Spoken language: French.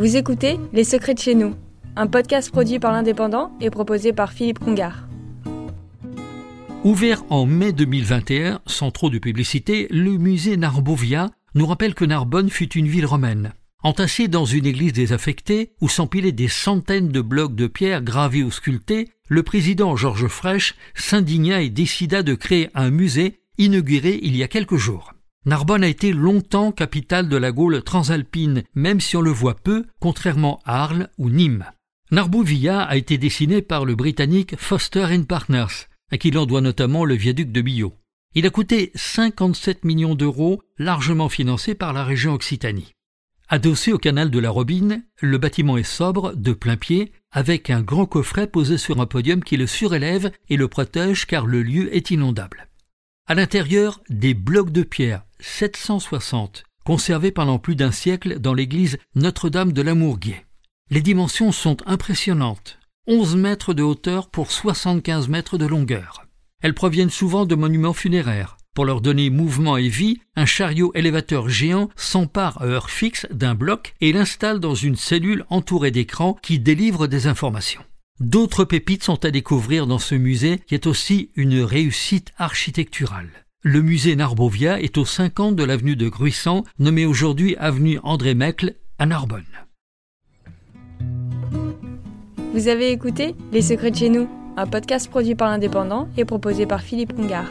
Vous écoutez Les Secrets de chez nous, un podcast produit par l'Indépendant et proposé par Philippe Congar. Ouvert en mai 2021, sans trop de publicité, le musée Narbovia nous rappelle que Narbonne fut une ville romaine. Entassée dans une église désaffectée, où s'empilaient des centaines de blocs de pierre gravés ou sculptés, le président Georges Frêche s'indigna et décida de créer un musée inauguré il y a quelques jours. Narbonne a été longtemps capitale de la Gaule transalpine, même si on le voit peu, contrairement à Arles ou Nîmes. Narbouvia a été dessiné par le britannique Foster Partners, à qui l'on doit notamment le viaduc de Millau. Il a coûté 57 millions d'euros, largement financé par la région Occitanie. Adossé au canal de la Robine, le bâtiment est sobre, de plein pied, avec un grand coffret posé sur un podium qui le surélève et le protège car le lieu est inondable. À l'intérieur, des blocs de pierre 760, conservés pendant plus d'un siècle dans l'église Notre-Dame de l'Amourguier. Les dimensions sont impressionnantes. 11 mètres de hauteur pour 75 mètres de longueur. Elles proviennent souvent de monuments funéraires. Pour leur donner mouvement et vie, un chariot élévateur géant s'empare à heure fixe d'un bloc et l'installe dans une cellule entourée d'écrans qui délivrent des informations. D'autres pépites sont à découvrir dans ce musée qui est aussi une réussite architecturale. Le musée Narbovia est au 50 de l'avenue de Gruissant, nommé aujourd'hui avenue André Mecle à Narbonne. Vous avez écouté Les Secrets de chez nous, un podcast produit par l'Indépendant et proposé par Philippe Congar.